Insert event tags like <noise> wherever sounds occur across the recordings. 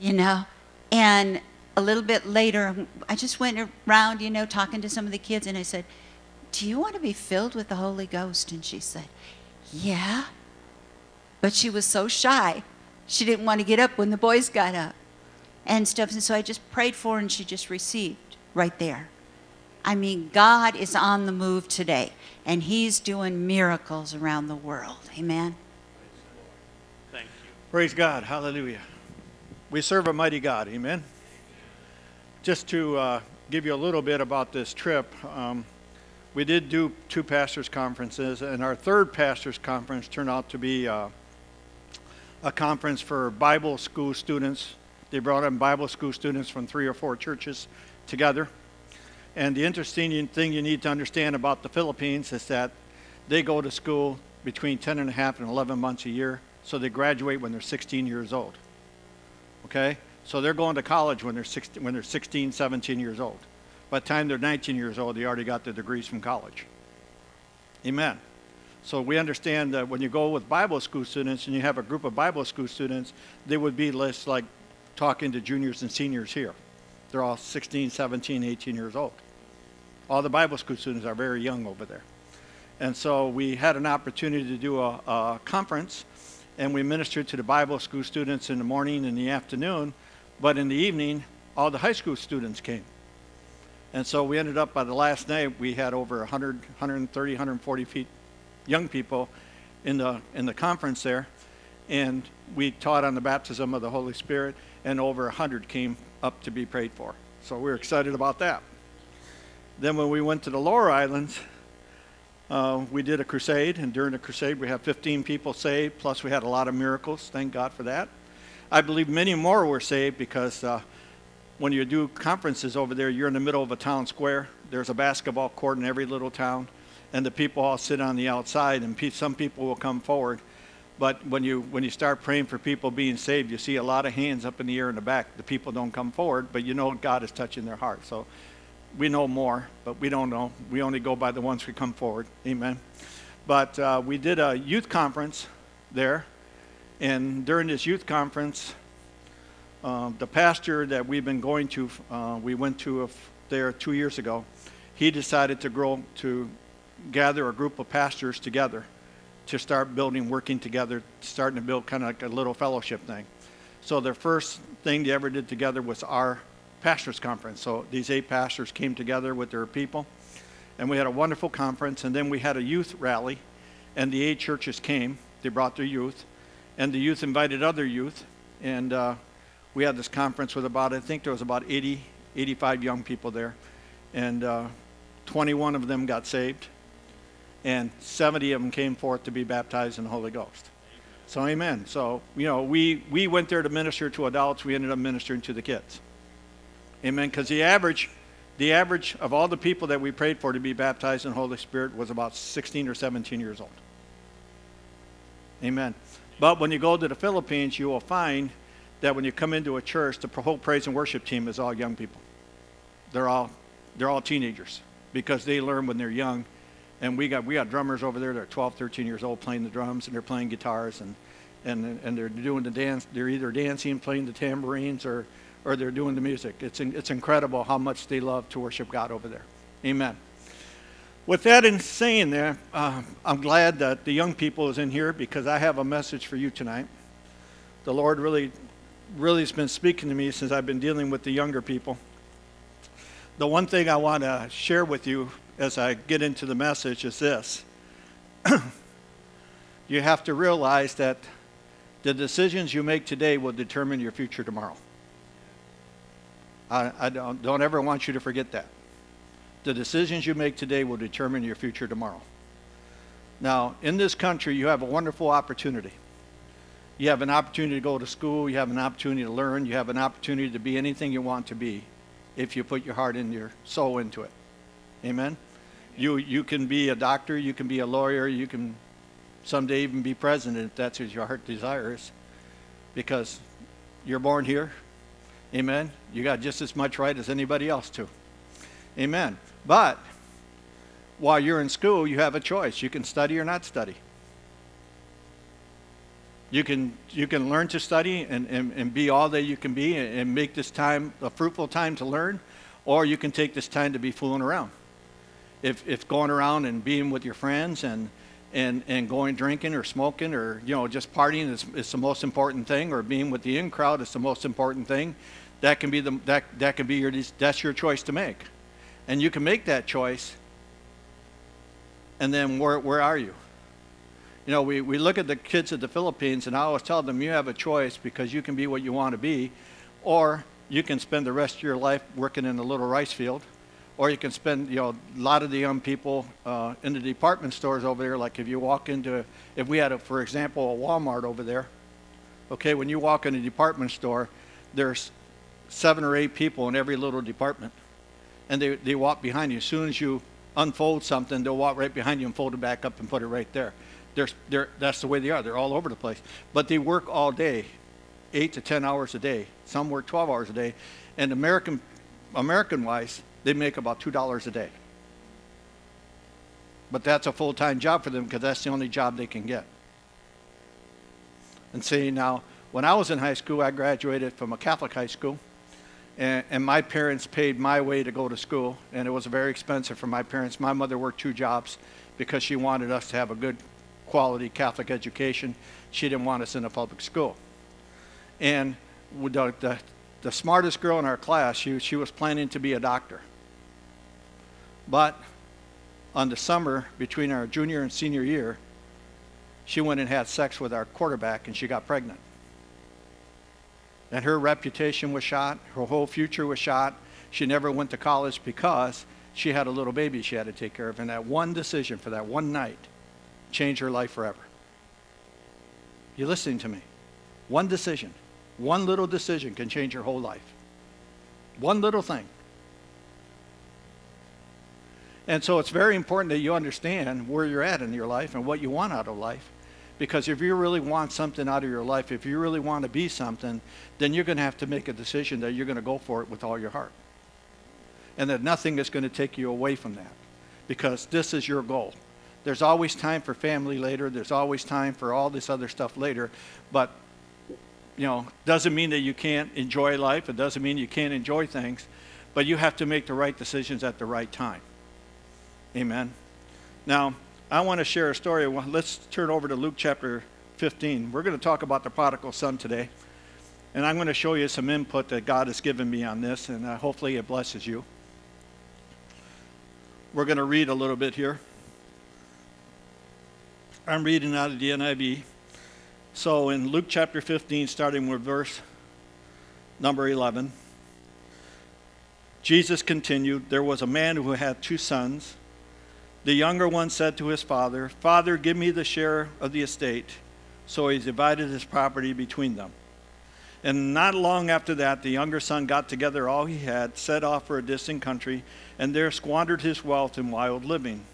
You know, and a little bit later, I just went around, you know, talking to some of the kids, and I said, "Do you want to be filled with the Holy Ghost?" And she said, "Yeah." But she was so shy. She didn't want to get up when the boys got up and stuff. And so I just prayed for her and she just received right there. I mean, God is on the move today and He's doing miracles around the world. Amen. Thank you. Praise God. Hallelujah. We serve a mighty God. Amen. Just to uh, give you a little bit about this trip, um, we did do two pastors' conferences, and our third pastors' conference turned out to be. Uh, a conference for Bible school students. They brought in Bible school students from three or four churches together. And the interesting thing you need to understand about the Philippines is that they go to school between 10 and a half and 11 months a year, so they graduate when they're 16 years old. Okay? So they're going to college when they're 16, when they're 16 17 years old. By the time they're 19 years old, they already got their degrees from college. Amen. So we understand that when you go with Bible school students and you have a group of Bible school students, they would be less like talking to juniors and seniors here. They're all 16, 17, 18 years old. All the Bible school students are very young over there. And so we had an opportunity to do a, a conference, and we ministered to the Bible school students in the morning and the afternoon, but in the evening, all the high school students came. And so we ended up by the last night, we had over 100, 130, 140 feet young people in the in the conference there, and we taught on the baptism of the Holy Spirit, and over hundred came up to be prayed for. So we we're excited about that. Then when we went to the lower islands, uh, we did a crusade, and during the crusade we had 15 people saved. Plus we had a lot of miracles. Thank God for that. I believe many more were saved because. Uh, when you do conferences over there, you're in the middle of a town square. There's a basketball court in every little town and the people all sit on the outside, and pe- some people will come forward. But when you when you start praying for people being saved, you see a lot of hands up in the air in the back. The people don't come forward, but you know God is touching their heart. So we know more, but we don't know. We only go by the ones who come forward. Amen. But uh, we did a youth conference there, and during this youth conference, uh, the pastor that we've been going to, uh, we went to there two years ago. He decided to grow to gather a group of pastors together to start building, working together, starting to build kind of like a little fellowship thing. So the first thing they ever did together was our pastors conference. So these eight pastors came together with their people, and we had a wonderful conference. And then we had a youth rally, and the eight churches came. They brought their youth, and the youth invited other youth, and uh, we had this conference with about I think there was about 80, 85 young people there, and uh, 21 of them got saved and 70 of them came forth to be baptized in the Holy Ghost. So, amen. So, you know, we, we went there to minister to adults. We ended up ministering to the kids. Amen. Because the average, the average of all the people that we prayed for to be baptized in the Holy Spirit was about 16 or 17 years old. Amen. But when you go to the Philippines, you will find that when you come into a church, the whole praise and worship team is all young people. They're all, they're all teenagers because they learn when they're young and we got we got drummers over there that are 12 13 years old playing the drums and they're playing guitars and and and they're doing the dance they're either dancing playing the tambourines or or they're doing the music. It's it's incredible how much they love to worship god over there. Amen. With that in saying there uh, i'm glad that the young people is in here because i have a message for you tonight. The lord really really has been speaking to me since i've been dealing with the younger people. The one thing i want to share with you as I get into the message is this. <clears throat> You have to realize that the decisions you make today will determine your future tomorrow. I, I don't, don't ever want you to forget that. The decisions you make today will determine your future tomorrow. Now, in this country, you have a wonderful opportunity. You have an opportunity to go to school, you have an opportunity to learn, you have an opportunity to be anything you want to be if you put your heart and your soul into it. Amen? You, you can be a doctor, you can be a lawyer, you can someday even be president if that's what your heart desires because you're born here. Amen? You got just as much right as anybody else to. Amen. But while you're in school, you have a choice. You can study or not study. You can, you can learn to study and, and, and be all that you can be and, and make this time a fruitful time to learn, or you can take this time to be fooling around. If, if going around and being with your friends and, and, and going drinking or smoking or you know just partying is, is the most important thing or being with the in crowd is the most important thing. That can be the that, that can be your that's your choice to make. And you can make that choice and then where, where are you? You know we, we look at the kids of the philippines and i always tell them you have a choice because you can be what you want to be or you can spend the rest of your life working in a little rice field or you can spend, you know, a lot of the young people uh, in the department stores over there. Like if you walk into, if we had, a, for example, a Walmart over there, okay, when you walk in a department store, there's seven or eight people in every little department, and they they walk behind you. As soon as you unfold something, they'll walk right behind you and fold it back up and put it right there. They're, they're, that's the way they are. They're all over the place. But they work all day, eight to 10 hours a day. Some work 12 hours a day. And American, American wise, they make about $2 a day. But that's a full time job for them because that's the only job they can get. And see, now, when I was in high school, I graduated from a Catholic high school. And, and, my parents paid my way to go to school, and it was very expensive for my parents. My mother worked two jobs because she wanted us to have a good quality Catholic education. She didn't want us in a public school. And the, the, the smartest girl in our class, she, she was planning to be a doctor. But on the summer between our junior and senior year, she went and had sex with our quarterback and she got pregnant. And her reputation was shot, her whole future was shot. She never went to college because she had a little baby she had to take care of. And that one decision for that one night changed her life forever. You listening to me? One decision, one little decision can change your whole life. One little thing. And so it's very important that you understand where you're at in your life and what you want out of life. Because if you really want something out of your life, if you really want to be something, then you're going to have to make a decision that you're going to go for it with all your heart. And that nothing is going to take you away from that. Because this is your goal. There's always time for family later. There's always time for all this other stuff later. But, you know, doesn't mean that you can't enjoy life. It doesn't mean you can't enjoy things. But you have to make the right decisions at the right time. Amen. Now, I want to share a story. Let's turn over to Luke chapter 15. We're going to talk about the prodigal son today. And I'm going to show you some input that God has given me on this, and uh, hopefully it blesses you. We're going to read a little bit here. I'm reading out of the NIV. So in Luke chapter 15, starting with verse number 11, Jesus continued There was a man who had two sons. The younger one said to his father, Father, give me the share of the estate. So he divided his property between them. And not long after that, the younger son got together all he had, set off for a distant country, and there squandered his wealth in wild living.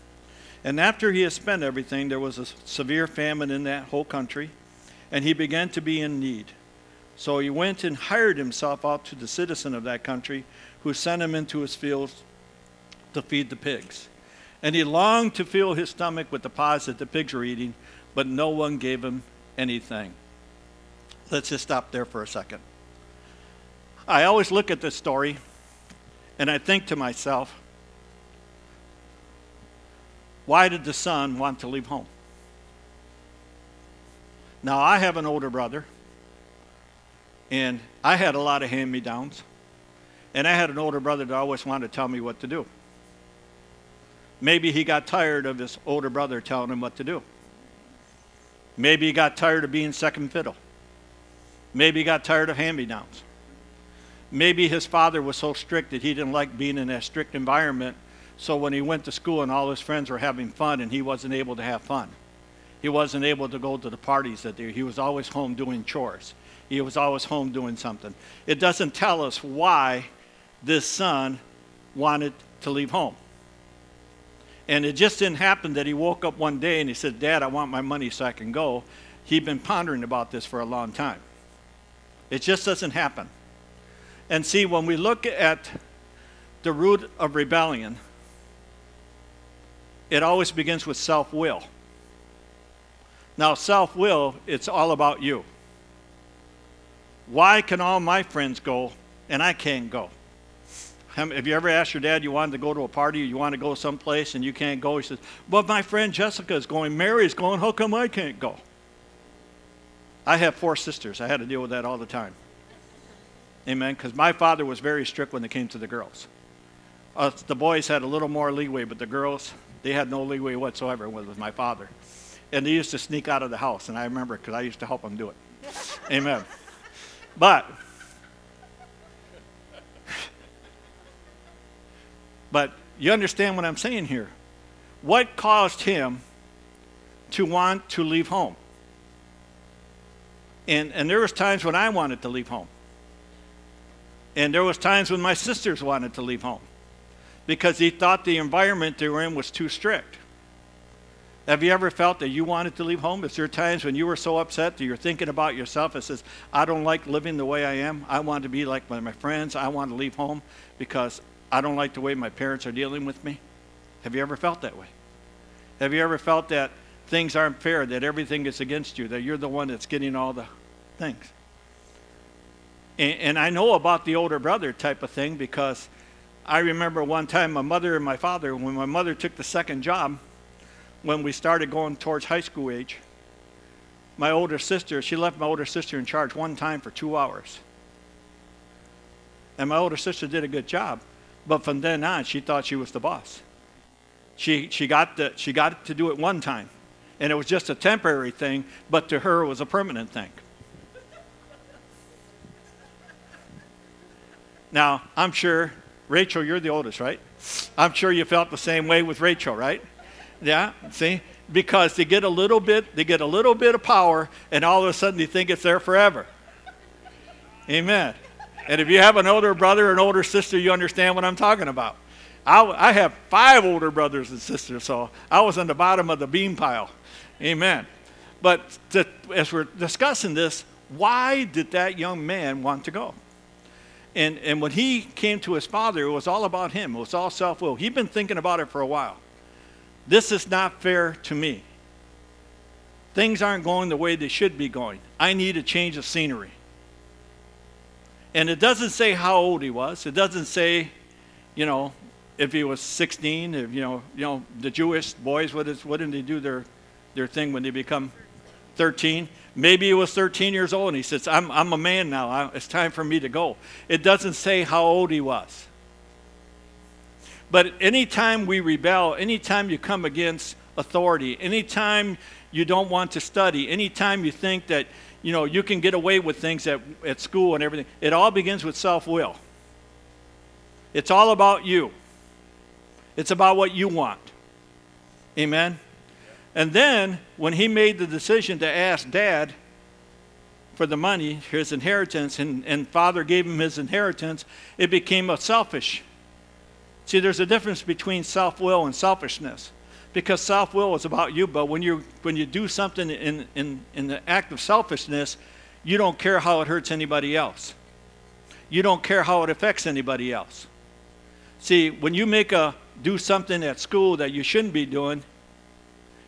And after he had spent everything, there was a severe famine in that whole country, and he began to be in need. So he went and hired himself out to the citizen of that country, who sent him into his fields to feed the pigs. And he longed to fill his stomach with the pods that the pigs were eating, but no one gave him anything. Let's just stop there for a second. I always look at this story and I think to myself, why did the son want to leave home? Now, I have an older brother, and I had a lot of hand me downs, and I had an older brother that always wanted to tell me what to do. Maybe he got tired of his older brother telling him what to do. Maybe he got tired of being second fiddle. Maybe he got tired of hand me downs. Maybe his father was so strict that he didn't like being in that strict environment, So when he went to school and all his friends were having fun and he wasn't able to have fun, he wasn't able to go to the parties that day. He was always home doing chores. He was always home doing something. It doesn't tell us why this son wanted to leave home. And it just didn't happen that he woke up one day and he said, Dad, I want my money so I can go. He'd been pondering about this for a long time. It just doesn't happen. And see, when we look at the root of rebellion, it always begins with self will. Now, self will, it's all about you. Why can all my friends go and I can't go? Have you ever asked your dad you wanted to go to a party or you want to go someplace and you can't go? He says, But my friend Jessica is going, Mary is going, how come I can't go? I have four sisters. I had to deal with that all the time. Amen. Because my father was very strict when it came to the girls. Uh, the boys had a little more leeway, but the girls, they had no leeway whatsoever with my father. And they used to sneak out of the house, and I remember because I used to help them do it. Amen. But, but you understand what I'm saying here. What caused him to want to leave home? And, and there was times when I wanted to leave home. And there was times when my sisters wanted to leave home because he thought the environment they were in was too strict. Have you ever felt that you wanted to leave home? Is there times when you were so upset that you're thinking about yourself and says, I don't like living the way I am. I want to be like my friends. I want to leave home because I don't like the way my parents are dealing with me? Have you ever felt that way? Have you ever felt that things aren't fair, that everything is against you, that you're the one that's getting all the things? And, and I know about the older brother type of thing because I remember one time my mother and my father, when my mother took the second job, when we started going towards high school age, my older sister, she left my older sister in charge one time for two hours. And my older sister did a good job. But from then on, she thought she was the boss. She, she, got the, she got to do it one time. And it was just a temporary thing, but to her, it was a permanent thing. Now, I'm sure, Rachel, you're the oldest, right? I'm sure you felt the same way with Rachel, right? Yeah, see? Because they get a little bit, they get a little bit of power, and all of a sudden they think it's there forever. Amen. And if you have an older brother or an older sister, you understand what I'm talking about. I, I have five older brothers and sisters, so I was on the bottom of the beam pile. Amen. But to, as we're discussing this, why did that young man want to go? And, and when he came to his father, it was all about him. It was all self will. He'd been thinking about it for a while. This is not fair to me. Things aren't going the way they should be going. I need a change of scenery. And it doesn't say how old he was. It doesn't say, you know, if he was 16, if, you know, you know, the Jewish boys, what, is, what did they do their, their thing when they become 13? Maybe he was 13 years old and he says, I'm, I'm a man now. I, it's time for me to go. It doesn't say how old he was. But anytime we rebel, anytime you come against authority, anytime you don't want to study, anytime you think that you know you can get away with things at, at school and everything, it all begins with self-will. It's all about you. It's about what you want. Amen. And then when he made the decision to ask dad for the money, his inheritance, and, and father gave him his inheritance, it became a selfish. See, there's a difference between self will and selfishness. Because self will is about you, but when you, when you do something in, in, in the act of selfishness, you don't care how it hurts anybody else. You don't care how it affects anybody else. See, when you make a do something at school that you shouldn't be doing,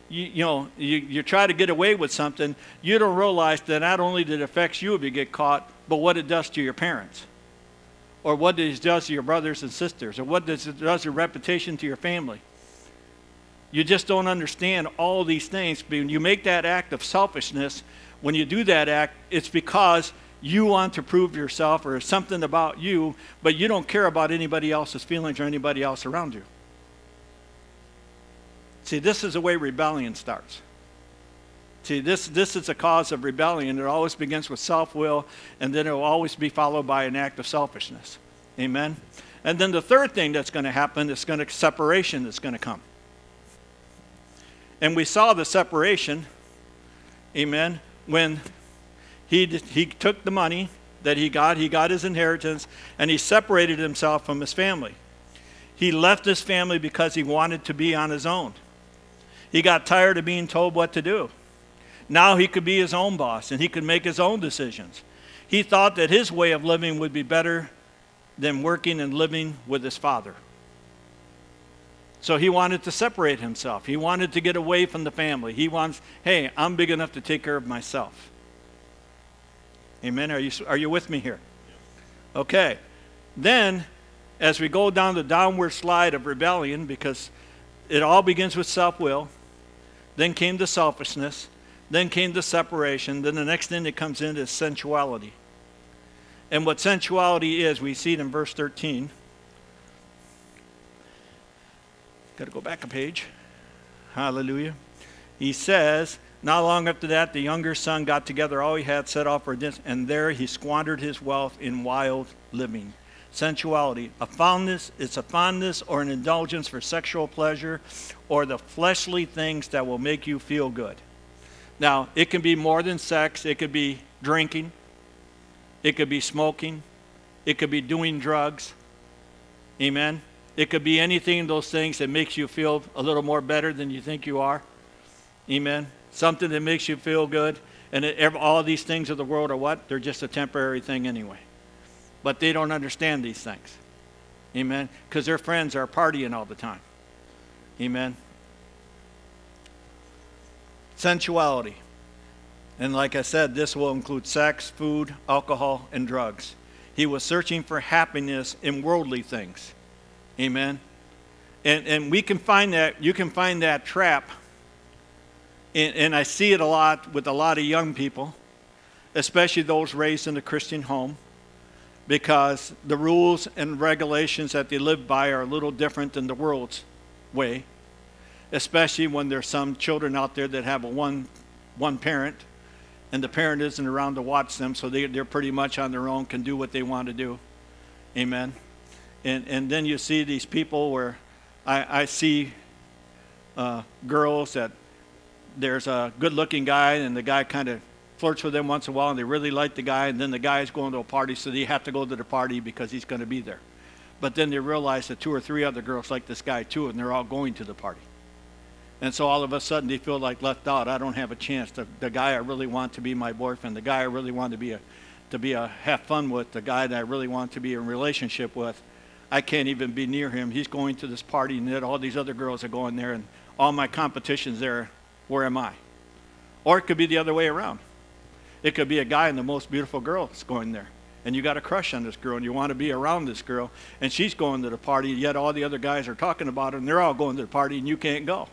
you, you know, you, you try to get away with something, you don't realize that not only did it affect you if you get caught, but what it does to your parents. Or what it does to your brothers and sisters, or what does it does to your reputation to your family. You just don't understand all these things. When you make that act of selfishness, when you do that act, it's because you want to prove yourself or something about you, but you don't care about anybody else's feelings or anybody else around you. See, this is the way rebellion starts. See, this, this is a cause of rebellion. It always begins with self will, and then it will always be followed by an act of selfishness. Amen? And then the third thing that's going to happen is going to separation that's going to come. And we saw the separation, amen, when he, he took the money that he got, he got his inheritance, and he separated himself from his family. He left his family because he wanted to be on his own. He got tired of being told what to do. Now he could be his own boss and he could make his own decisions. He thought that his way of living would be better than working and living with his father. So he wanted to separate himself. He wanted to get away from the family. He wants, hey, I'm big enough to take care of myself. Amen. Are you, are you with me here? Okay. Then, as we go down the downward slide of rebellion, because it all begins with self will, then came the selfishness, then came the separation, then the next thing that comes in is sensuality. And what sensuality is, we see it in verse 13. Got to go back a page. Hallelujah. He says, not long after that, the younger son got together all he had, set off for a dinner, and there he squandered his wealth in wild living. Sensuality. A fondness, it's a fondness or an indulgence for sexual pleasure or the fleshly things that will make you feel good. Now, it can be more than sex, it could be drinking, it could be smoking, it could be doing drugs. Amen. It could be anything those things that makes you feel a little more better than you think you are. Amen. Something that makes you feel good. And it, all these things of the world are what? They're just a temporary thing anyway. But they don't understand these things. Amen. Because their friends are partying all the time. Amen. Sensuality. And like I said, this will include sex, food, alcohol, and drugs. He was searching for happiness in worldly things. Amen. And, and we can find that, you can find that trap. And, and I see it a lot with a lot of young people, especially those raised in a Christian home, because the rules and regulations that they live by are a little different than the world's way, especially when there's some children out there that have a one, one parent and the parent isn't around to watch them, so they, they're pretty much on their own, can do what they want to do. Amen. And, and then you see these people where I, I see uh, girls that there's a good looking guy, and the guy kind of flirts with them once in a while, and they really like the guy, and then the guy is going to a party, so they have to go to the party because he's going to be there. But then they realize that two or three other girls like this guy too, and they're all going to the party. And so all of a sudden they feel like left out. I don't have a chance. The, the guy I really want to be my boyfriend, the guy I really want to be a, to be a have fun with, the guy that I really want to be in relationship with, I can't even be near him. He's going to this party, and then all these other girls are going there, and all my competition's there. Where am I? Or it could be the other way around. It could be a guy and the most beautiful girl is going there. And you got a crush on this girl and you want to be around this girl, and she's going to the party, yet all the other guys are talking about her and they're all going to the party and you can't go.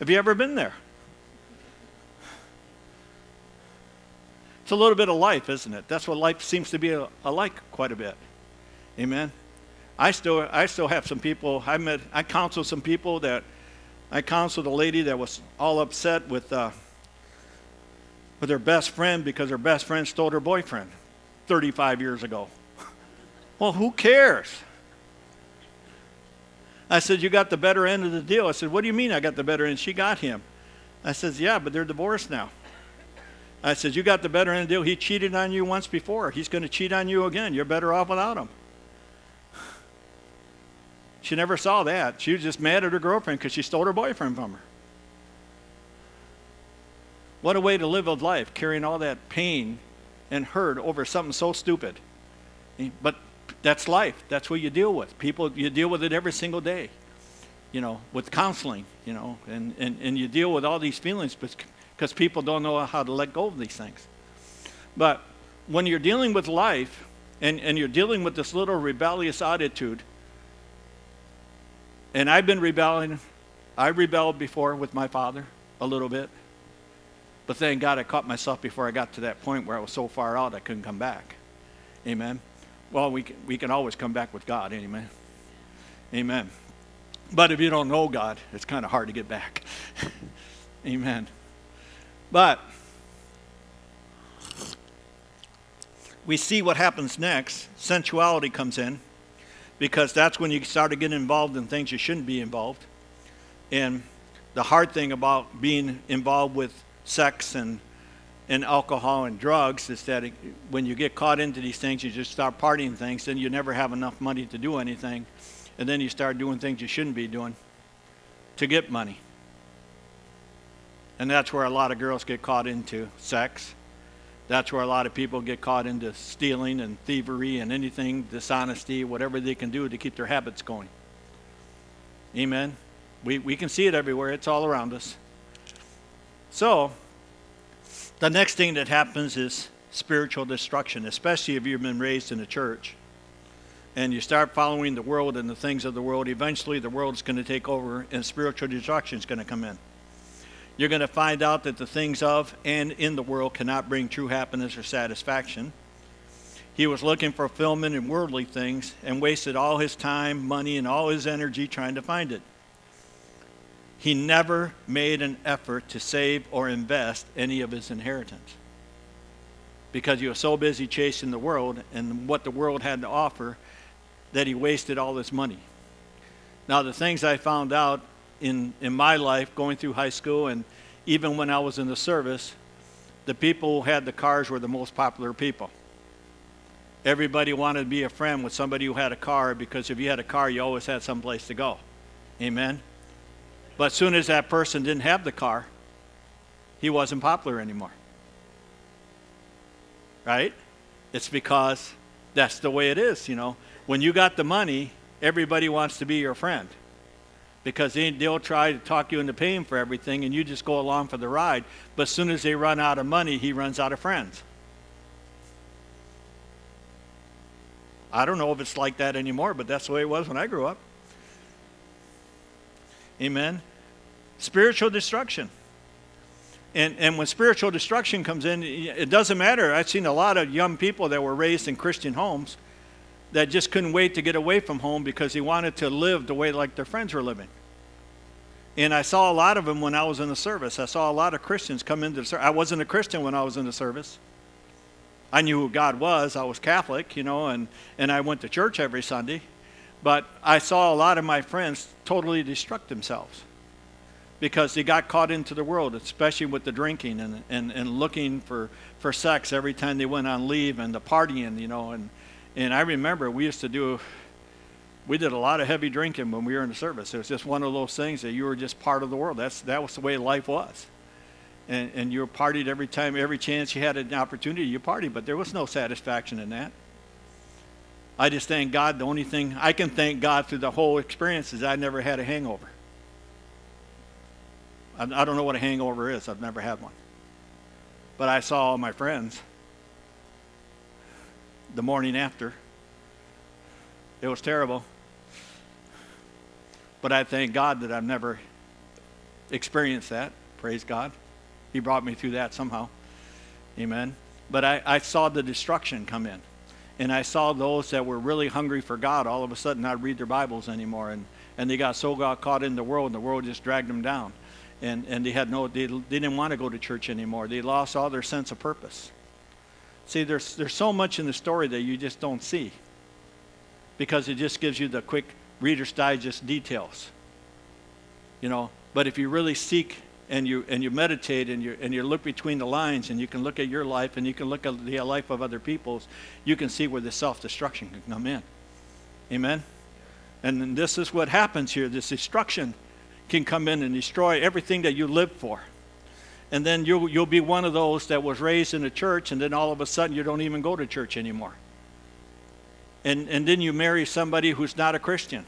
Have you ever been there? It's a little bit of life, isn't it? That's what life seems to be alike quite a bit. Amen. I still, I still have some people. I met, I counseled some people that, I counseled a lady that was all upset with, uh, with her best friend because her best friend stole her boyfriend 35 years ago. <laughs> well, who cares? I said, You got the better end of the deal. I said, What do you mean I got the better end? She got him. I said, Yeah, but they're divorced now. I said, You got the better end of the deal. He cheated on you once before. He's going to cheat on you again. You're better off without him. She never saw that. She was just mad at her girlfriend because she stole her boyfriend from her. What a way to live a life, carrying all that pain and hurt over something so stupid. But that's life. That's what you deal with. People, you deal with it every single day, you know, with counseling, you know, and, and, and you deal with all these feelings because people don't know how to let go of these things. But when you're dealing with life and, and you're dealing with this little rebellious attitude, and I've been rebelling, I rebelled before with my father a little bit. But thank God I caught myself before I got to that point where I was so far out I couldn't come back. Amen. Well, we can, we can always come back with God. Amen. Amen. But if you don't know God, it's kind of hard to get back. <laughs> Amen. But we see what happens next. Sensuality comes in because that's when you start to get involved in things you shouldn't be involved. And the hard thing about being involved with sex and and alcohol and drugs is that it, when you get caught into these things, you just start partying things, then you never have enough money to do anything, and then you start doing things you shouldn't be doing to get money. And that's where a lot of girls get caught into sex. That's where a lot of people get caught into stealing and thievery and anything, dishonesty, whatever they can do to keep their habits going. Amen. We, we can see it everywhere, it's all around us. So, the next thing that happens is spiritual destruction, especially if you've been raised in a church and you start following the world and the things of the world. Eventually, the world is going to take over and spiritual destruction is going to come in. You're going to find out that the things of and in the world cannot bring true happiness or satisfaction. He was looking for fulfillment in worldly things and wasted all his time, money, and all his energy trying to find it he never made an effort to save or invest any of his inheritance because he was so busy chasing the world and what the world had to offer that he wasted all his money. Now, the things I found out in, in my life going through high school and even when I was in the service, the people who had the cars were the most popular people. Everybody wanted to be a friend with somebody who had a car because if you had a car, you always had some place to go. Amen? But as soon as that person didn't have the car, he wasn't popular anymore. Right? It's because that's the way it is, you know. When you got the money, everybody wants to be your friend because they, will try to talk you into paying for everything and you just go along for the ride. But as soon as they run out of money, he runs out of friends. I don't know if it's like that anymore, but that's the way it was when I grew up. Amen spiritual destruction. And, and when spiritual destruction comes in, it doesn't matter. I've seen a lot of young people that were raised in Christian homes that just couldn't wait to get away from home because they wanted to live the way like their friends were living. And I saw a lot of them when I was in the service. I saw a lot of Christians come into the service. I wasn't a Christian when I was in the service. I knew who God was. I was Catholic, you know, and, and I went to church every Sunday. But I saw a lot of my friends totally destruct themselves because they got caught into the world, especially with the drinking and, and, and looking for, for sex every time they went on leave and the partying, you know. And, and I remember we used to do, we did a lot of heavy drinking when we were in the service. It was just one of those things that you were just part of the world. That's, that was the way life was. And, and you were partied every time, every chance you had an opportunity, you partied, but there was no satisfaction in that. I just thank God. The only thing I can thank God through the whole experience is I never had a hangover. I don't know what a hangover is. I've never had one. But I saw all my friends the morning after. It was terrible. But I thank God that I've never experienced that. Praise God. He brought me through that somehow. Amen. But I, I saw the destruction come in. And I saw those that were really hungry for God all of a sudden not read their Bibles anymore. And, and they got so got caught in the world, and the world just dragged them down and, and they had no they, they didn't want to go to church anymore. They lost all their sense of purpose. See there's there's so much in the story that you just don't see because it just gives you the quick reader's digest details you know? But if you really seek and you and you meditate and you and you look between the lines and you can look at your life and you can look at the life of other people's you can see where the self-destruction can come in. Amen? And this is what happens here this destruction can come in and destroy everything that you live for. And then you'll, you'll be one of those that was raised in a church, and then all of a sudden you don't even go to church anymore. And, and then you marry somebody who's not a Christian.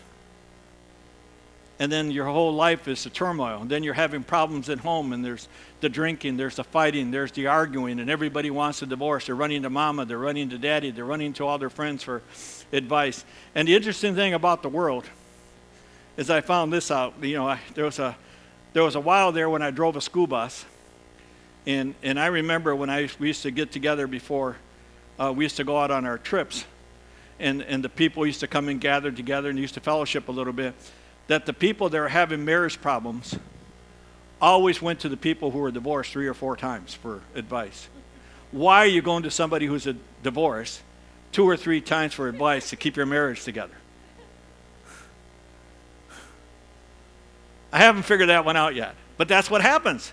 And then your whole life is a turmoil. And then you're having problems at home, and there's the drinking, there's the fighting, there's the arguing, and everybody wants a divorce. They're running to mama, they're running to daddy, they're running to all their friends for advice. And the interesting thing about the world, is I found this out. You know, I, there was a there was a while there when I drove a school bus, and and I remember when I we used to get together before uh, we used to go out on our trips, and and the people used to come and gather together and used to fellowship a little bit. That the people that are having marriage problems always went to the people who were divorced three or four times for advice. Why are you going to somebody who's a divorce two or three times for advice to keep your marriage together? I haven't figured that one out yet, but that's what happens.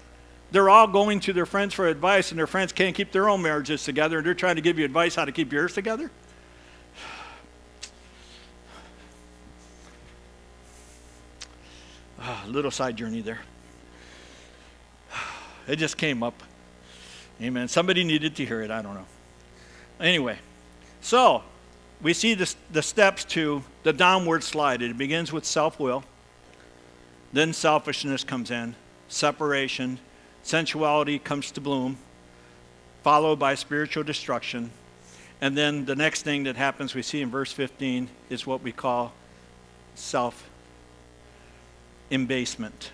They're all going to their friends for advice, and their friends can't keep their own marriages together, and they're trying to give you advice how to keep yours together. <sighs> Ah, little side journey there. <sighs> It just came up. Amen. Somebody needed to hear it. I don't know. Anyway, so we see the steps to the downward slide. It begins with self will, then selfishness comes in, separation, sensuality comes to bloom, followed by spiritual destruction. And then the next thing that happens, we see in verse 15, is what we call self abasement.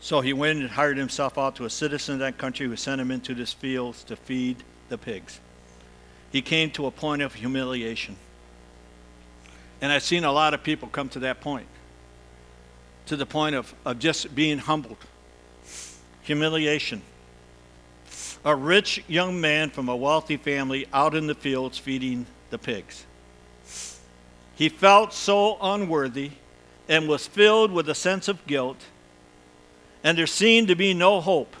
So he went and hired himself out to a citizen of that country who sent him into his fields to feed the pigs. He came to a point of humiliation. And I've seen a lot of people come to that point, to the point of, of just being humbled. Humiliation. A rich young man from a wealthy family out in the fields feeding the pigs. He felt so unworthy and was filled with a sense of guilt and there seemed to be no hope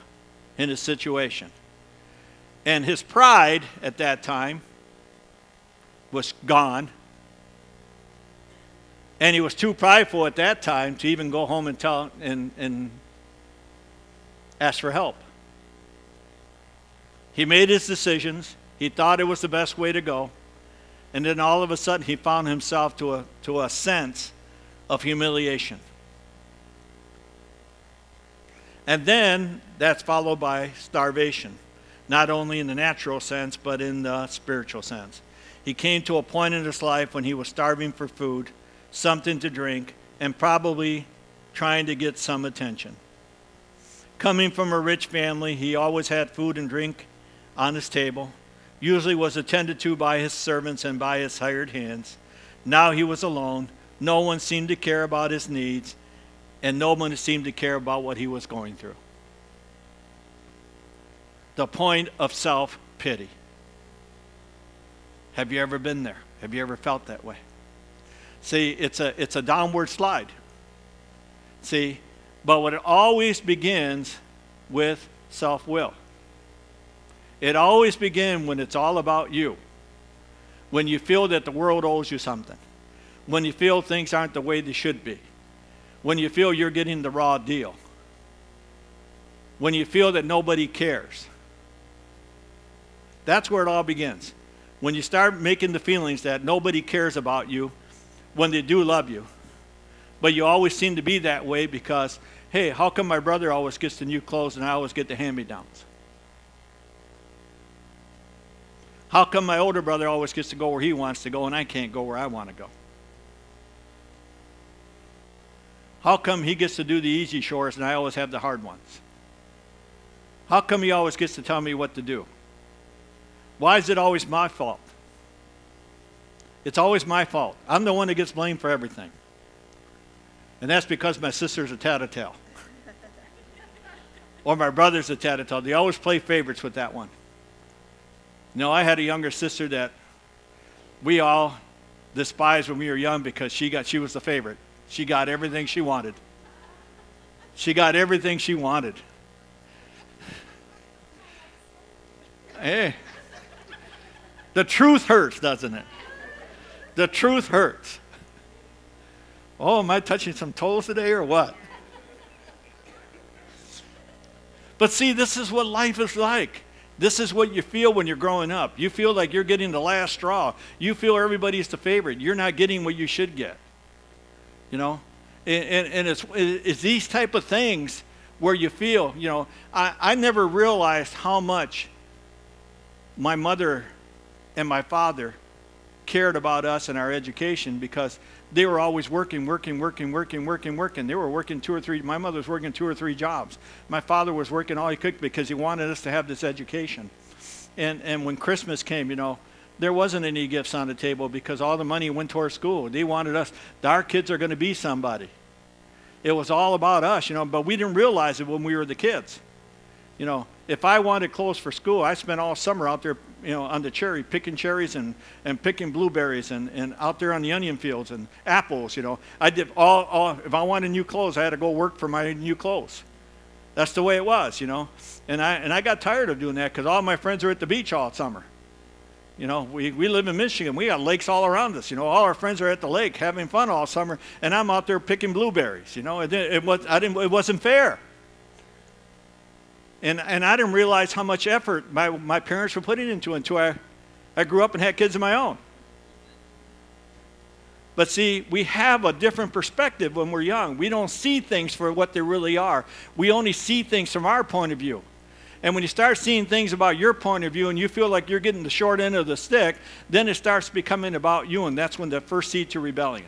in his situation. And his pride at that time was gone. And he was too prideful at that time to even go home and tell and, and ask for help. He made his decisions. He thought it was the best way to go. And then all of a sudden he found himself to a, to a sense of humiliation. And then that's followed by starvation, not only in the natural sense, but in the spiritual sense. He came to a point in his life when he was starving for food, something to drink, and probably trying to get some attention. Coming from a rich family, he always had food and drink on his table, usually was attended to by his servants and by his hired hands. Now he was alone. No one seemed to care about his needs, and no one seemed to care about what he was going through. The point of self pity. Have you ever been there? Have you ever felt that way? See, it's a, it's a downward slide. See, but what it always begins with self will. It always begins when it's all about you. When you feel that the world owes you something. When you feel things aren't the way they should be when you feel you're getting the raw deal, when you feel that nobody cares. That's where it all begins. When you start making the feelings that nobody cares about you when they do love you, but you always seem to be that way because, hey, how come my brother always gets the new clothes and I always get the hand me downs? How come my older brother always gets to go where he wants to go and I can't go where I want to go? How come he gets to do the easy chores and I always have the hard ones? How come he always gets to tell me what to do? Why is it always my fault? It's always my fault. I'm the one that gets blamed for everything. And that's because my sister's a tattletale. <laughs> or my brother's a tattletale. They always play favorites with that one. No, I had a younger sister that we all despised when we were young because she got she was the favorite. She got everything she wanted. She got everything she wanted. Hey, <laughs> eh. the truth hurts, doesn't it? The truth hurts. Oh, am I touching some toes today or what? But see, this is what life is like. This is what you feel when you're growing up. You feel like you're getting the last straw. You feel everybody's the favorite. You're not getting what you should get you know and, and it's, it's these type of things where you feel you know I, I never realized how much my mother and my father cared about us and our education because they were always working, working, working, working, working, working. They were working two or three. My mother was working two or three jobs. My father was working all he could because he wanted us to have this education. And and when Christmas came, you know, there wasn't any gifts on the table because all the money went toward school. They wanted us, our kids are going to be somebody. It was all about us, you know, but we didn't realize it when we were the kids. You know, if I wanted clothes for school, I spent all summer out there, you know, on the cherry, picking cherries and, and picking blueberries and, and out there on the onion fields and apples, you know. I did all, all, if I wanted new clothes, I had to go work for my new clothes. That's the way it was, you know. And I, and I got tired of doing that because all my friends are at the beach all summer. You know, we, we live in Michigan. We got lakes all around us. You know, all our friends are at the lake having fun all summer, and I'm out there picking blueberries. You know, it, it, was, I didn't, it wasn't fair. And, and I didn't realize how much effort my, my parents were putting into it until I, I grew up and had kids of my own. But see, we have a different perspective when we're young. We don't see things for what they really are, we only see things from our point of view. And when you start seeing things about your point of view and you feel like you're getting the short end of the stick, then it starts becoming about you, and that's when the first seed to rebellion.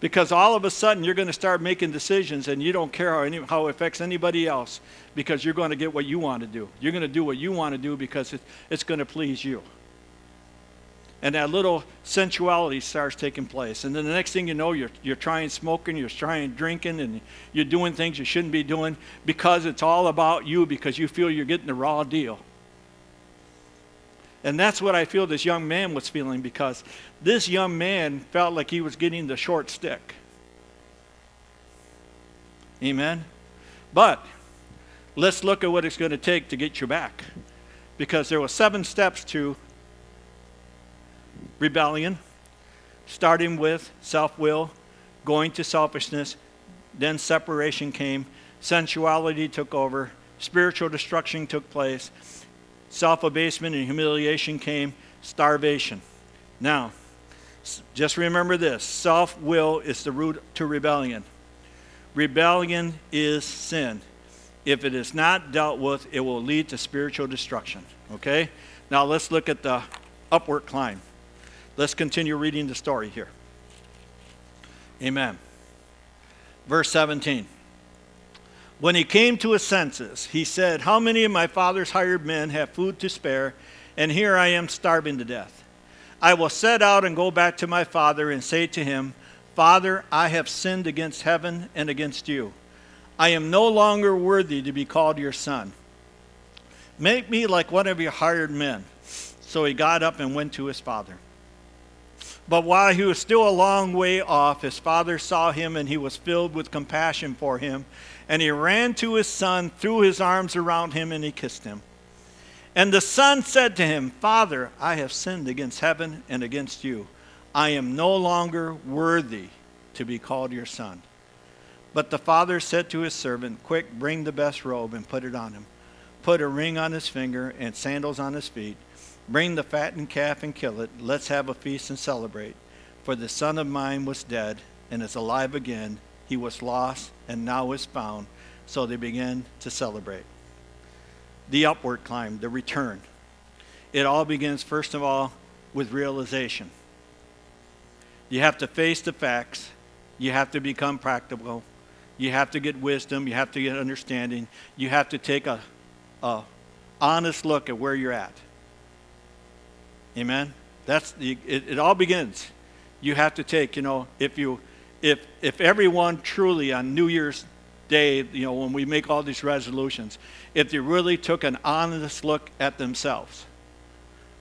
Because all of a sudden you're going to start making decisions and you don't care how, any, how it affects anybody else because you're going to get what you want to do. You're going to do what you want to do because it, it's going to please you and that little sensuality starts taking place. And then the next thing you know, you're, you're trying smoking, you're trying drinking, and you're doing things you shouldn't be doing because it's all about you because you feel you're getting the raw deal. And that's what I feel this young man was feeling because this young man felt like he was getting the short stick. Amen? But let's look at what it's going to take to get you back. Because there were seven steps to rebellion, starting with self will, going to selfishness, then separation came, sensuality took over, spiritual destruction took place, self abasement and humiliation came, starvation. Now, just remember this self will is the root to rebellion. Rebellion is sin. If it is not dealt with, it will lead to spiritual destruction. Okay? Now let's look at the upward climb. Let's continue reading the story here. Amen. Verse 17. When he came to his senses, he said, How many of my father's hired men have food to spare, and here I am starving to death? I will set out and go back to my father and say to him, Father, I have sinned against heaven and against you. I am no longer worthy to be called your son. Make me like one of your hired men. So he got up and went to his father. But while he was still a long way off, his father saw him and he was filled with compassion for him. And he ran to his son, threw his arms around him, and he kissed him. And the son said to him, Father, I have sinned against heaven and against you. I am no longer worthy to be called your son. But the father said to his servant, Quick, bring the best robe and put it on him. Put a ring on his finger and sandals on his feet Bring the fattened calf and kill it. Let's have a feast and celebrate. For the son of mine was dead and is alive again. He was lost and now is found. So they began to celebrate. The upward climb, the return. It all begins, first of all, with realization. You have to face the facts. You have to become practical. You have to get wisdom. You have to get understanding. You have to take a, a honest look at where you're at. Amen. That's the, it, it all begins. You have to take, you know, if you if if everyone truly on New Year's Day, you know, when we make all these resolutions, if they really took an honest look at themselves,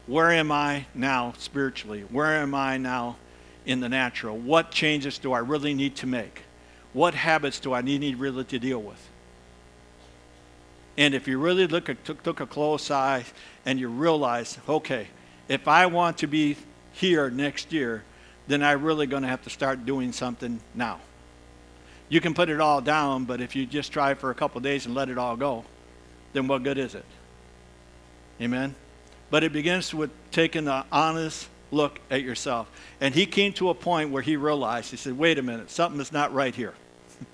where am I now spiritually? Where am I now in the natural? What changes do I really need to make? What habits do I need really to deal with? And if you really look at, took, took a close eye and you realize, okay, if I want to be here next year, then I'm really going to have to start doing something now. You can put it all down, but if you just try for a couple days and let it all go, then what good is it? Amen? But it begins with taking an honest look at yourself. And he came to a point where he realized, he said, wait a minute, something is not right here. <laughs>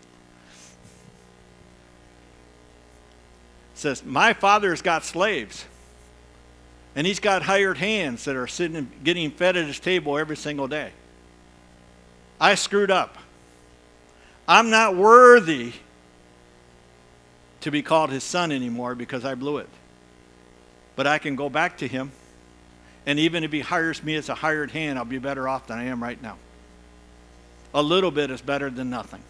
says, My father has got slaves. And he's got hired hands that are sitting getting fed at his table every single day. I screwed up. I'm not worthy to be called his son anymore because I blew it. But I can go back to him. And even if he hires me as a hired hand, I'll be better off than I am right now. A little bit is better than nothing.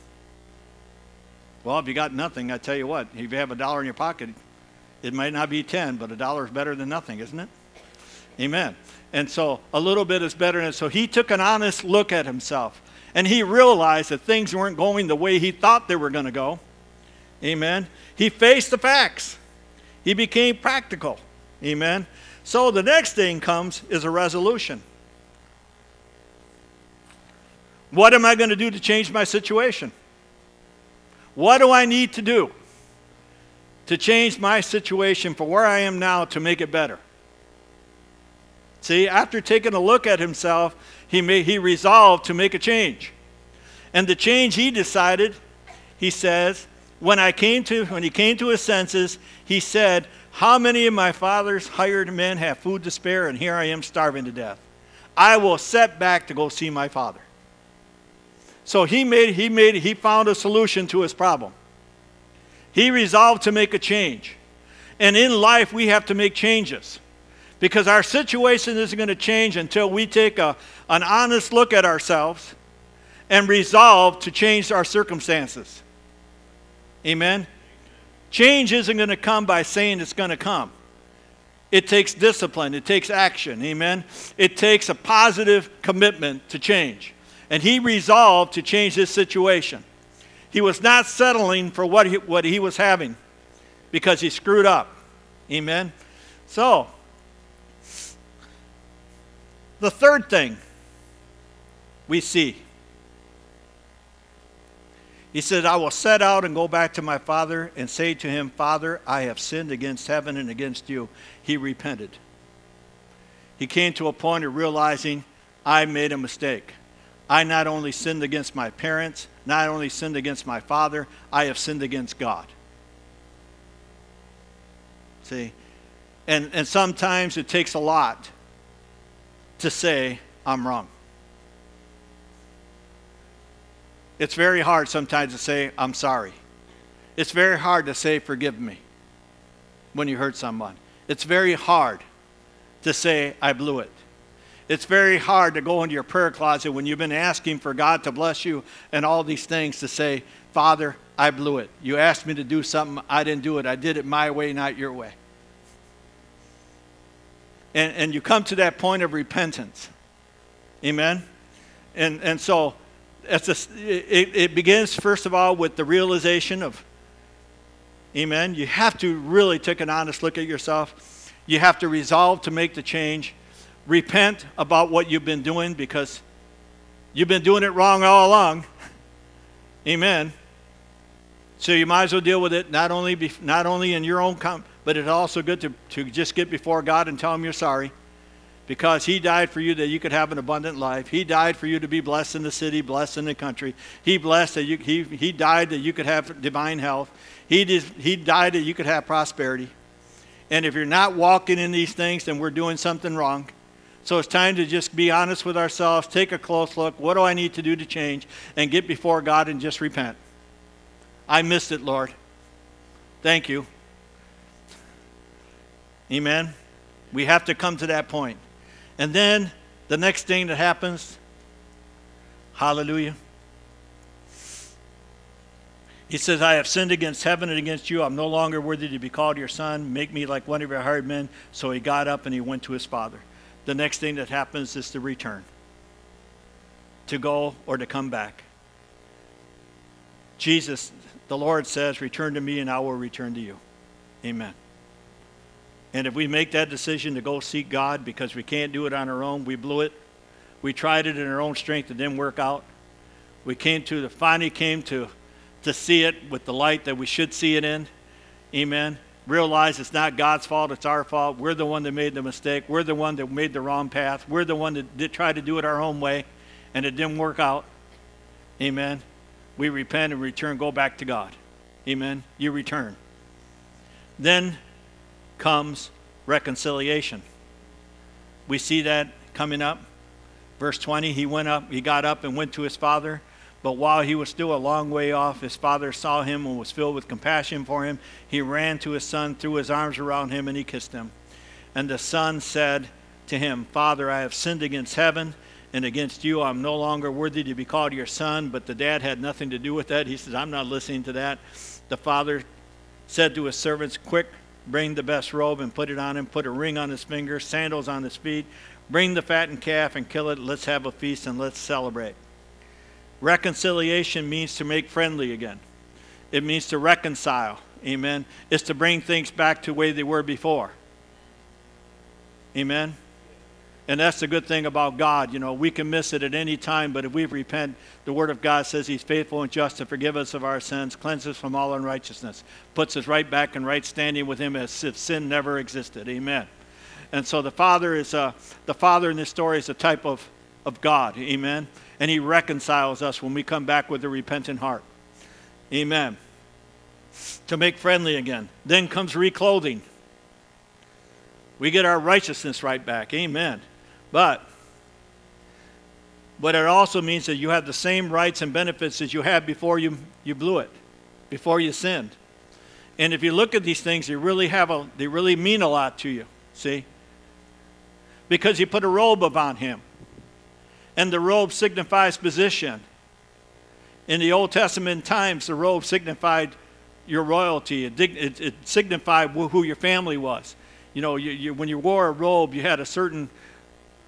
Well, if you got nothing, I tell you what, if you have a dollar in your pocket, it might not be 10, but a dollar is better than nothing, isn't it? Amen. And so a little bit is better than so he took an honest look at himself and he realized that things weren't going the way he thought they were going to go. Amen. He faced the facts. He became practical. Amen. So the next thing comes is a resolution. What am I going to do to change my situation? What do I need to do to change my situation for where I am now to make it better? See, after taking a look at himself, he, made, he resolved to make a change. And the change he decided, he says, when I came to when he came to his senses, he said, How many of my father's hired men have food to spare, and here I am starving to death? I will set back to go see my father. So he made, he made, he found a solution to his problem. He resolved to make a change. And in life, we have to make changes because our situation isn't going to change until we take a, an honest look at ourselves and resolve to change our circumstances. Amen? Change isn't going to come by saying it's going to come. It takes discipline, it takes action. Amen? It takes a positive commitment to change and he resolved to change his situation. He was not settling for what he, what he was having because he screwed up. Amen? So, the third thing we see he said, I will set out and go back to my father and say to him, Father, I have sinned against heaven and against you. He repented. He came to a point of realizing, I made a mistake. I not only sinned against my parents, not only sinned against my father, I have sinned against God. See? And, and sometimes it takes a lot to say, I'm wrong. It's very hard sometimes to say, I'm sorry. It's very hard to say, forgive me when you hurt someone. It's very hard to say, I blew it. It's very hard to go into your prayer closet when you've been asking for God to bless you and all these things to say, Father, I blew it. You asked me to do something, I didn't do it. I did it my way, not your way. And, and you come to that point of repentance. Amen? And, and so it's a, it, it begins, first of all, with the realization of, amen, you have to really take an honest look at yourself. You have to resolve to make the change repent about what you've been doing because you've been doing it wrong all along. Amen. So you might as well deal with it not only, be, not only in your own, com- but it's also good to, to just get before God and tell Him you're sorry because He died for you that you could have an abundant life. He died for you to be blessed in the city, blessed in the country. He blessed that you, he, he died that you could have divine health. He, did, he died that you could have prosperity. And if you're not walking in these things, then we're doing something wrong. So it's time to just be honest with ourselves, take a close look. What do I need to do to change? And get before God and just repent. I missed it, Lord. Thank you. Amen. We have to come to that point. And then the next thing that happens, hallelujah. He says, I have sinned against heaven and against you. I'm no longer worthy to be called your son. Make me like one of your hired men. So he got up and he went to his father the next thing that happens is to return, to go or to come back. Jesus, the Lord says, Return to me and I will return to you. Amen. And if we make that decision to go seek God because we can't do it on our own, we blew it. We tried it in our own strength, it didn't work out. We came to the finally came to to see it with the light that we should see it in. Amen realize it's not God's fault, it's our fault. We're the one that made the mistake. We're the one that made the wrong path. We're the one that did, tried to do it our own way, and it didn't work out. Amen. We repent and return, go back to God. Amen. You return. Then comes reconciliation. We see that coming up. Verse 20, he went up, he got up and went to his father. But while he was still a long way off, his father saw him and was filled with compassion for him. He ran to his son, threw his arms around him, and he kissed him. And the son said to him, Father, I have sinned against heaven and against you I'm no longer worthy to be called your son. But the dad had nothing to do with that. He says, I'm not listening to that. The father said to his servants, Quick, bring the best robe and put it on him, put a ring on his finger, sandals on his feet, bring the fattened calf and kill it. Let's have a feast and let's celebrate. Reconciliation means to make friendly again, it means to reconcile. Amen. It's to bring things back to the way they were before. Amen. And that's the good thing about God. You know, we can miss it at any time, but if we repent, the Word of God says He's faithful and just to forgive us of our sins, cleanse us from all unrighteousness, puts us right back in right standing with Him as if sin never existed. Amen. And so the Father is uh, the Father in this story is a type of, of God. Amen. And He reconciles us when we come back with a repentant heart. Amen. To make friendly again. Then comes reclothing. We get our righteousness right back. Amen. But but it also means that you have the same rights and benefits as you had before you, you blew it, before you sinned. And if you look at these things, they really have a they really mean a lot to you. See? Because he put a robe upon him. And the robe signifies position. In the Old Testament times, the robe signified your royalty. It, it, it signified who your family was. You know, you, you, when you wore a robe, you had a certain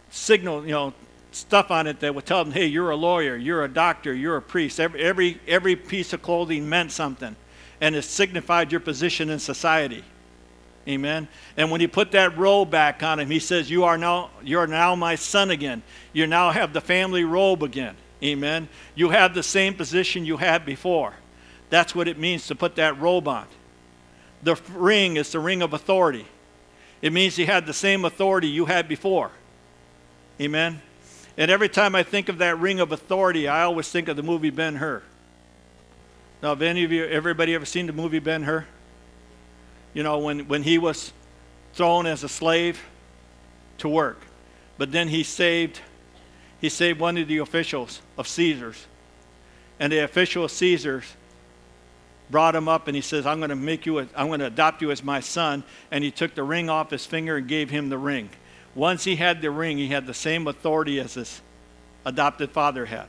signal, you know, stuff on it that would tell them, hey, you're a lawyer, you're a doctor, you're a priest. Every, every, every piece of clothing meant something, and it signified your position in society. Amen. And when he put that robe back on him, he says, You are now, you are now my son again. You now have the family robe again. Amen. You have the same position you had before. That's what it means to put that robe on. The ring is the ring of authority. It means you had the same authority you had before. Amen? And every time I think of that ring of authority, I always think of the movie Ben Hur. Now, have any of you, everybody ever seen the movie Ben Hur? You know, when, when he was thrown as a slave to work, but then he saved, he saved one of the officials of Caesar's. And the official of Caesar's brought him up and he says, I'm going to make you, a, I'm going to adopt you as my son. And he took the ring off his finger and gave him the ring. Once he had the ring, he had the same authority as his adopted father had.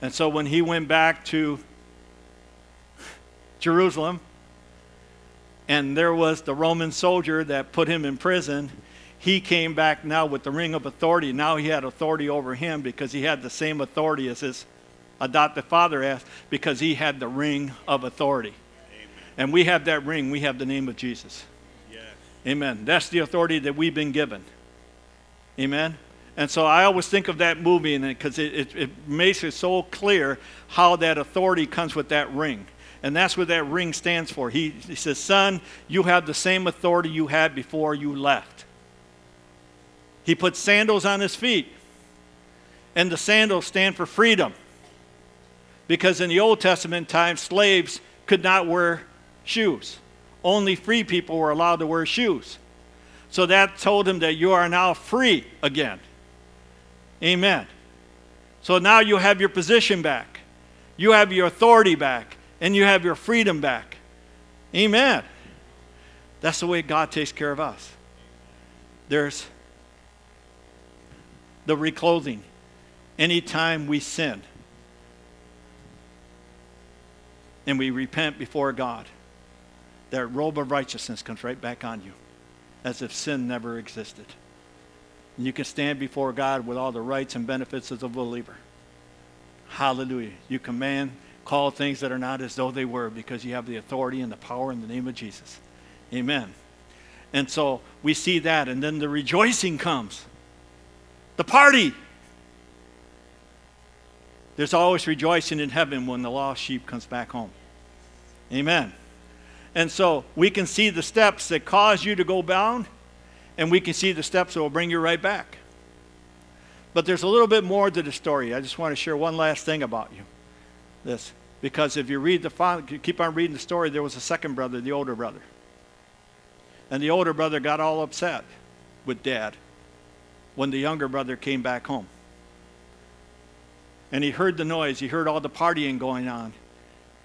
And so when he went back to Jerusalem, and there was the Roman soldier that put him in prison, he came back now with the ring of authority. Now he had authority over him because he had the same authority as his adopted father has because he had the ring of authority. Amen. And we have that ring, we have the name of Jesus. Amen. That's the authority that we've been given. Amen. And so I always think of that movie because it, it, it, makes it so clear how that authority comes with that ring. And that's what that ring stands for. He, he says, Son, you have the same authority you had before you left. He put sandals on his feet. And the sandals stand for freedom. Because in the Old Testament times, slaves could not wear shoes only free people were allowed to wear shoes. So that told him that you are now free again. Amen. So now you have your position back, you have your authority back, and you have your freedom back. Amen. That's the way God takes care of us. There's the reclothing. Anytime we sin and we repent before God, that robe of righteousness comes right back on you as if sin never existed. And you can stand before God with all the rights and benefits of a believer. Hallelujah. You command, call things that are not as though they were because you have the authority and the power in the name of Jesus. Amen. And so we see that, and then the rejoicing comes. The party. There's always rejoicing in heaven when the lost sheep comes back home. Amen. And so we can see the steps that cause you to go bound, and we can see the steps that will bring you right back. But there's a little bit more to the story. I just want to share one last thing about you. This. Because if you read the keep on reading the story, there was a second brother, the older brother. And the older brother got all upset with dad when the younger brother came back home. And he heard the noise, he heard all the partying going on.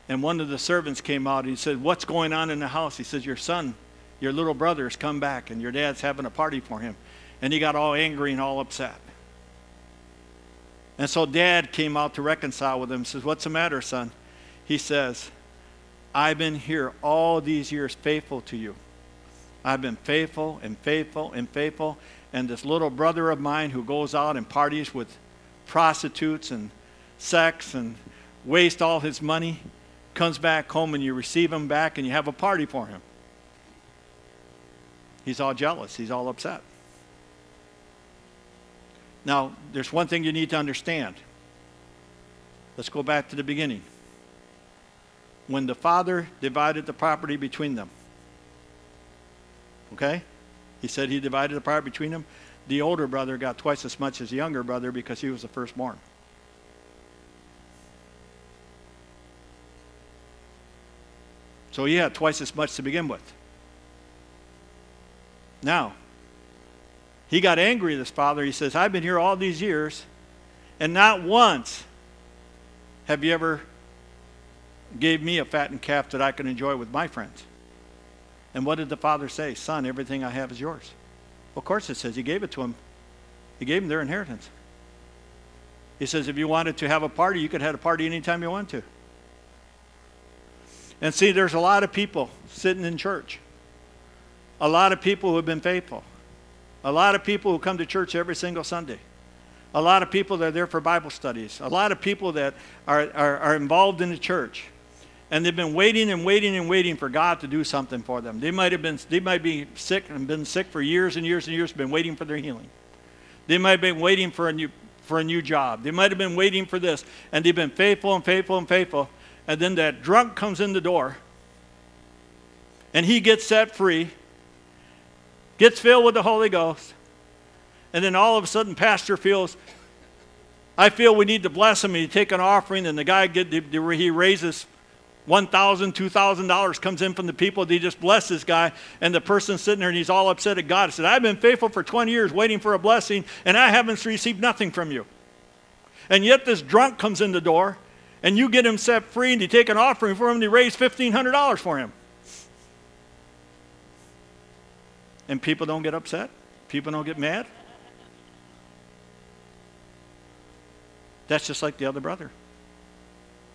And one of the servants came out and he said, What's going on in the house? He says, Your son, your little brother has come back and your dad's having a party for him. And he got all angry and all upset. And so dad came out to reconcile with him. Says, "What's the matter, son?" He says, "I've been here all these years faithful to you. I've been faithful and faithful and faithful, and this little brother of mine who goes out and parties with prostitutes and sex and waste all his money comes back home and you receive him back and you have a party for him. He's all jealous, he's all upset. Now, there's one thing you need to understand. Let's go back to the beginning. When the father divided the property between them, okay? He said he divided the property between them. The older brother got twice as much as the younger brother because he was the firstborn. So had twice as much to begin with. Now, he got angry at his father. He says, I've been here all these years, and not once have you ever gave me a fattened calf that I can enjoy with my friends. And what did the father say? Son, everything I have is yours. Of course it says he gave it to him. He gave him their inheritance. He says if you wanted to have a party, you could have a party anytime you want to. And see, there's a lot of people sitting in church. A lot of people who have been faithful. A lot of people who come to church every single Sunday. A lot of people that are there for Bible studies. A lot of people that are, are, are involved in the church. And they've been waiting and waiting and waiting for God to do something for them. They might have been they might be sick and been sick for years and years and years, been waiting for their healing. They might have been waiting for a new for a new job. They might have been waiting for this. And they've been faithful and faithful and faithful. And then that drunk comes in the door. And he gets set free gets filled with the Holy Ghost, and then all of a sudden, pastor feels, I feel we need to bless him. And he take an offering, and the guy get he raises $1,000, $2,000 comes in from the people. They just bless this guy. And the person sitting there and he's all upset at God. He said, I've been faithful for 20 years waiting for a blessing, and I haven't received nothing from you. And yet this drunk comes in the door, and you get him set free, and you take an offering for him, and you raise $1,500 for him. and people don't get upset? People don't get mad? That's just like the other brother.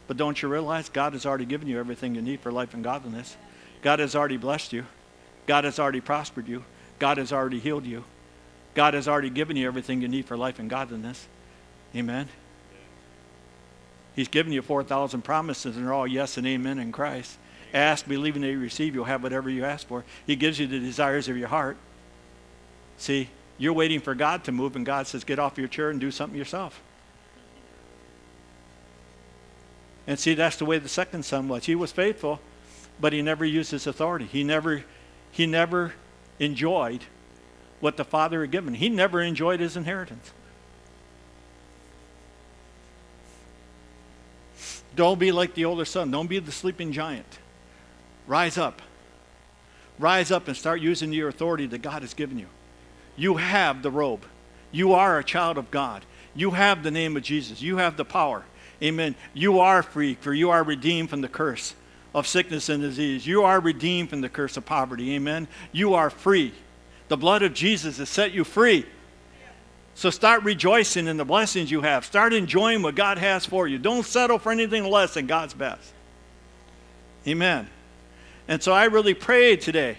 But don't you realize God has already given you everything you need for life and godliness? God has already blessed you. God has already prospered you. God has already healed you. God has already given you everything you need for life and godliness. Amen. He's given you 4,000 promises, and they're all yes and amen in Christ. Ask, believing that you receive, you'll have whatever you ask for. He gives you the desires of your heart. See, you're waiting for God to move, and God says, get off your chair and do something yourself. And see, that's the way the second son was. He was faithful, but he never used his authority. He never, he never enjoyed what the father had given. He never enjoyed his inheritance. Don't be like the older son. Don't be the sleeping giant. Rise up. Rise up and start using your authority that God has given you. You have the robe. You are a child of God. You have the name of Jesus. You have the power. Amen. You are free, for you are redeemed from the curse of sickness and disease. You are redeemed from the curse of poverty. Amen. You are free. The blood of Jesus has set you free. So start rejoicing in the blessings you have. Start enjoying what God has for you. Don't settle for anything less than God's best. Amen. And so I really pray today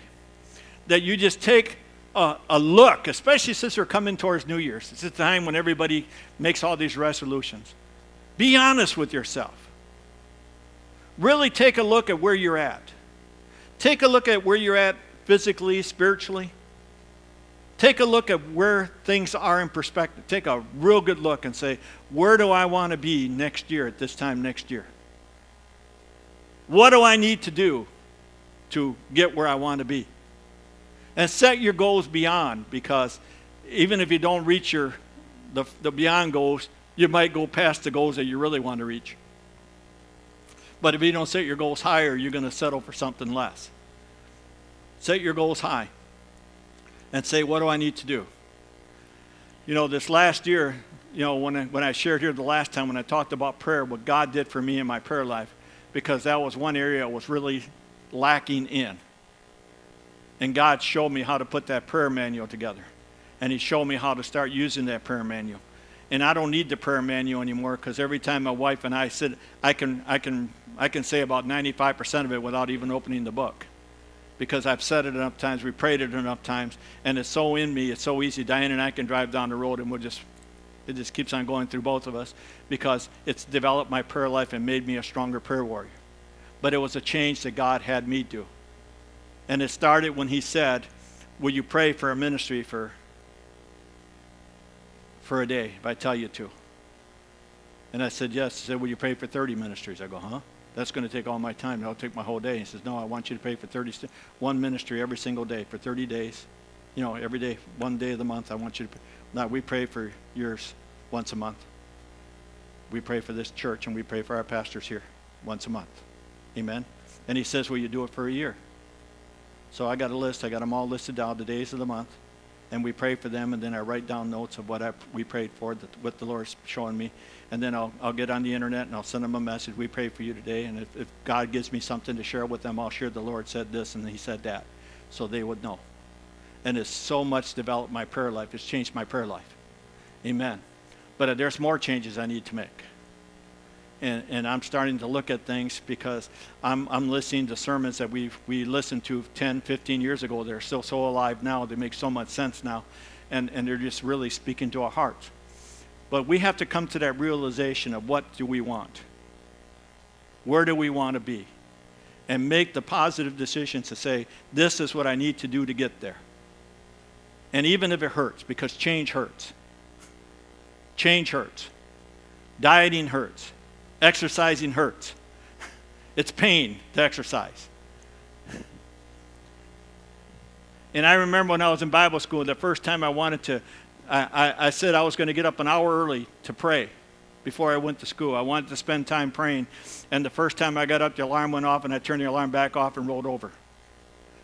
that you just take a, a, look, especially since we're coming towards New Year's. It's a time when everybody makes all these resolutions. Be honest with yourself. Really take a look at where you're at. Take a look at where you're at physically, spiritually. Take a look at where things are in perspective. Take a real good look and say, where do I want to be next year at this time next year? What do I need to do to get where I want to be. And set your goals beyond because even if you don't reach your the, the beyond goals, you might go past the goals that you really want to reach. But if you don't set your goals higher, you're going to settle for something less. Set your goals high and say, what do I need to do? You know, this last year, you know, when I, when I shared here the last time when I talked about prayer, what God did for me in my prayer life, because that was one area I was really lacking in. And God showed me how to put that prayer manual together. And He showed me how to start using that prayer manual. And I don't need the prayer manual anymore because every time my wife and I sit, I can, I can, I can say about 95% of it without even opening the book because I've said it enough times, we prayed it enough times, and it's so in me, it's so easy. Diane and I can drive down the road and we'll just, it just keeps on going through both of us because it's developed my prayer life and made me a stronger prayer warrior. But it was a change that God had me do. And it started when He said, Will you pray for a ministry for, for a day if I tell you to? And I said, Yes. He said, Will you pray for 30 ministries? I go, Huh? That's going to take all my time. That'll take my whole day. He says, No, I want you to pray for 30, one ministry every single day for 30 days. You know, every day, one day of the month, I want you to. Now, we pray for yours once a month. We pray for this church and we pray for our pastors here once a month. Amen. And he says, Will you do it for a year? So I got a list. I got them all listed down, the days of the month. And we pray for them, and then I write down notes of what I, we prayed for, that, what the Lord's showing me and then I'll, I'll get on the internet and I'll send them a message. We pray for you today. And if, if God gives me something to share with them, I'll share the Lord said this and he said that so they would know. And it's so much developed my prayer life. It's changed my prayer life. Amen. But uh, there's more changes I need to make. And, and I'm starting to look at things because I'm, I'm listening to sermons that we we listened to 10, 15 years ago. They're still so alive now. They make so much sense now. And, and they're just really speaking to our hearts. But we have to come to that realization of what do we want? Where do we want to be? And make the positive decision to say, this is what I need to do to get there. And even if it hurts, because change hurts. Change hurts. Dieting hurts. Exercising hurts. It's pain to exercise. And I remember when I was in Bible school, the first time I wanted to I, I, said I was going to get up an hour early to pray before I went to school. I wanted to spend time praying. And the first time I got up, the alarm went off, and I turned the alarm back off and rolled over.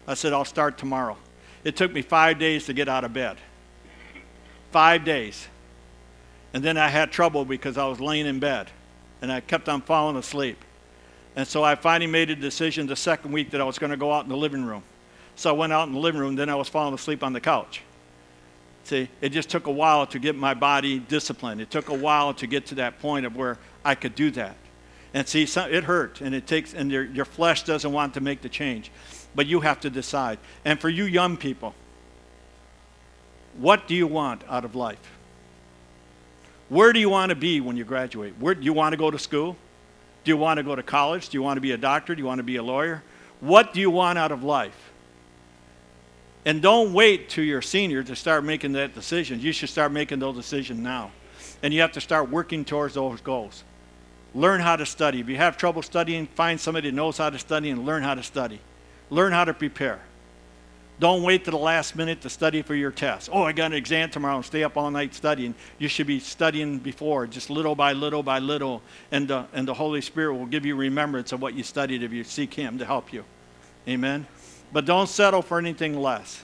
I said, I'll start tomorrow. It took me five days to get out of bed. Five days. And then I had trouble because I was laying in bed and I kept on falling asleep. And so I finally made a decision the second week that I was going to go out in the living room. So I went out in the living room, then I was falling asleep on the couch. See, it just took a while to get my body disciplined. It took a while to get to that point of where I could do that. And see, it hurt, and it takes, and your, your flesh doesn't want to make the change, but you have to decide. And for you young people, what do you want out of life? Where do you want to be when you graduate? Where do you want to go to school? Do you want to go to college? Do you want to be a doctor? Do you want to be a lawyer? What do you want out of life? And don't wait till you're senior to start making that decision. You should start making those decisions now. And you have to start working towards those goals. Learn how to study. If you have trouble studying, find somebody that knows how to study and learn how to study. Learn how to prepare. Don't wait to the last minute to study for your test. Oh, I got an exam tomorrow and stay up all night studying. You should be studying before, just little by little by little. And, uh, and the Holy Spirit will give you remembrance of what you studied if you seek Him to help you. Amen. But don't settle for anything less.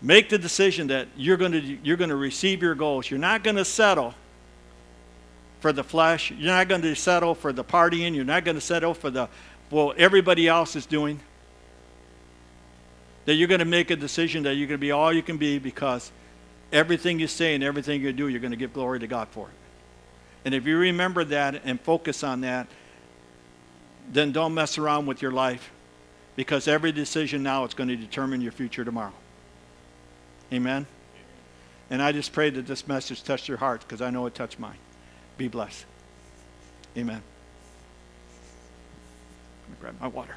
Make the decision that you're going to, you're going to receive your goals. You're not going to settle for the flesh. You're not going to settle for the partying. You're not going to settle for the, well, everybody else is doing. That you're going to make a decision that you're going to be all you can be because everything you say and everything you do, you're going to give glory to God for it. And if you remember that and focus on that, then don't mess around with your life because every decision now is going to determine your future tomorrow. Amen? And I just pray that this message touched your hearts because I know it touched mine. Be blessed. Amen. Let me grab my water.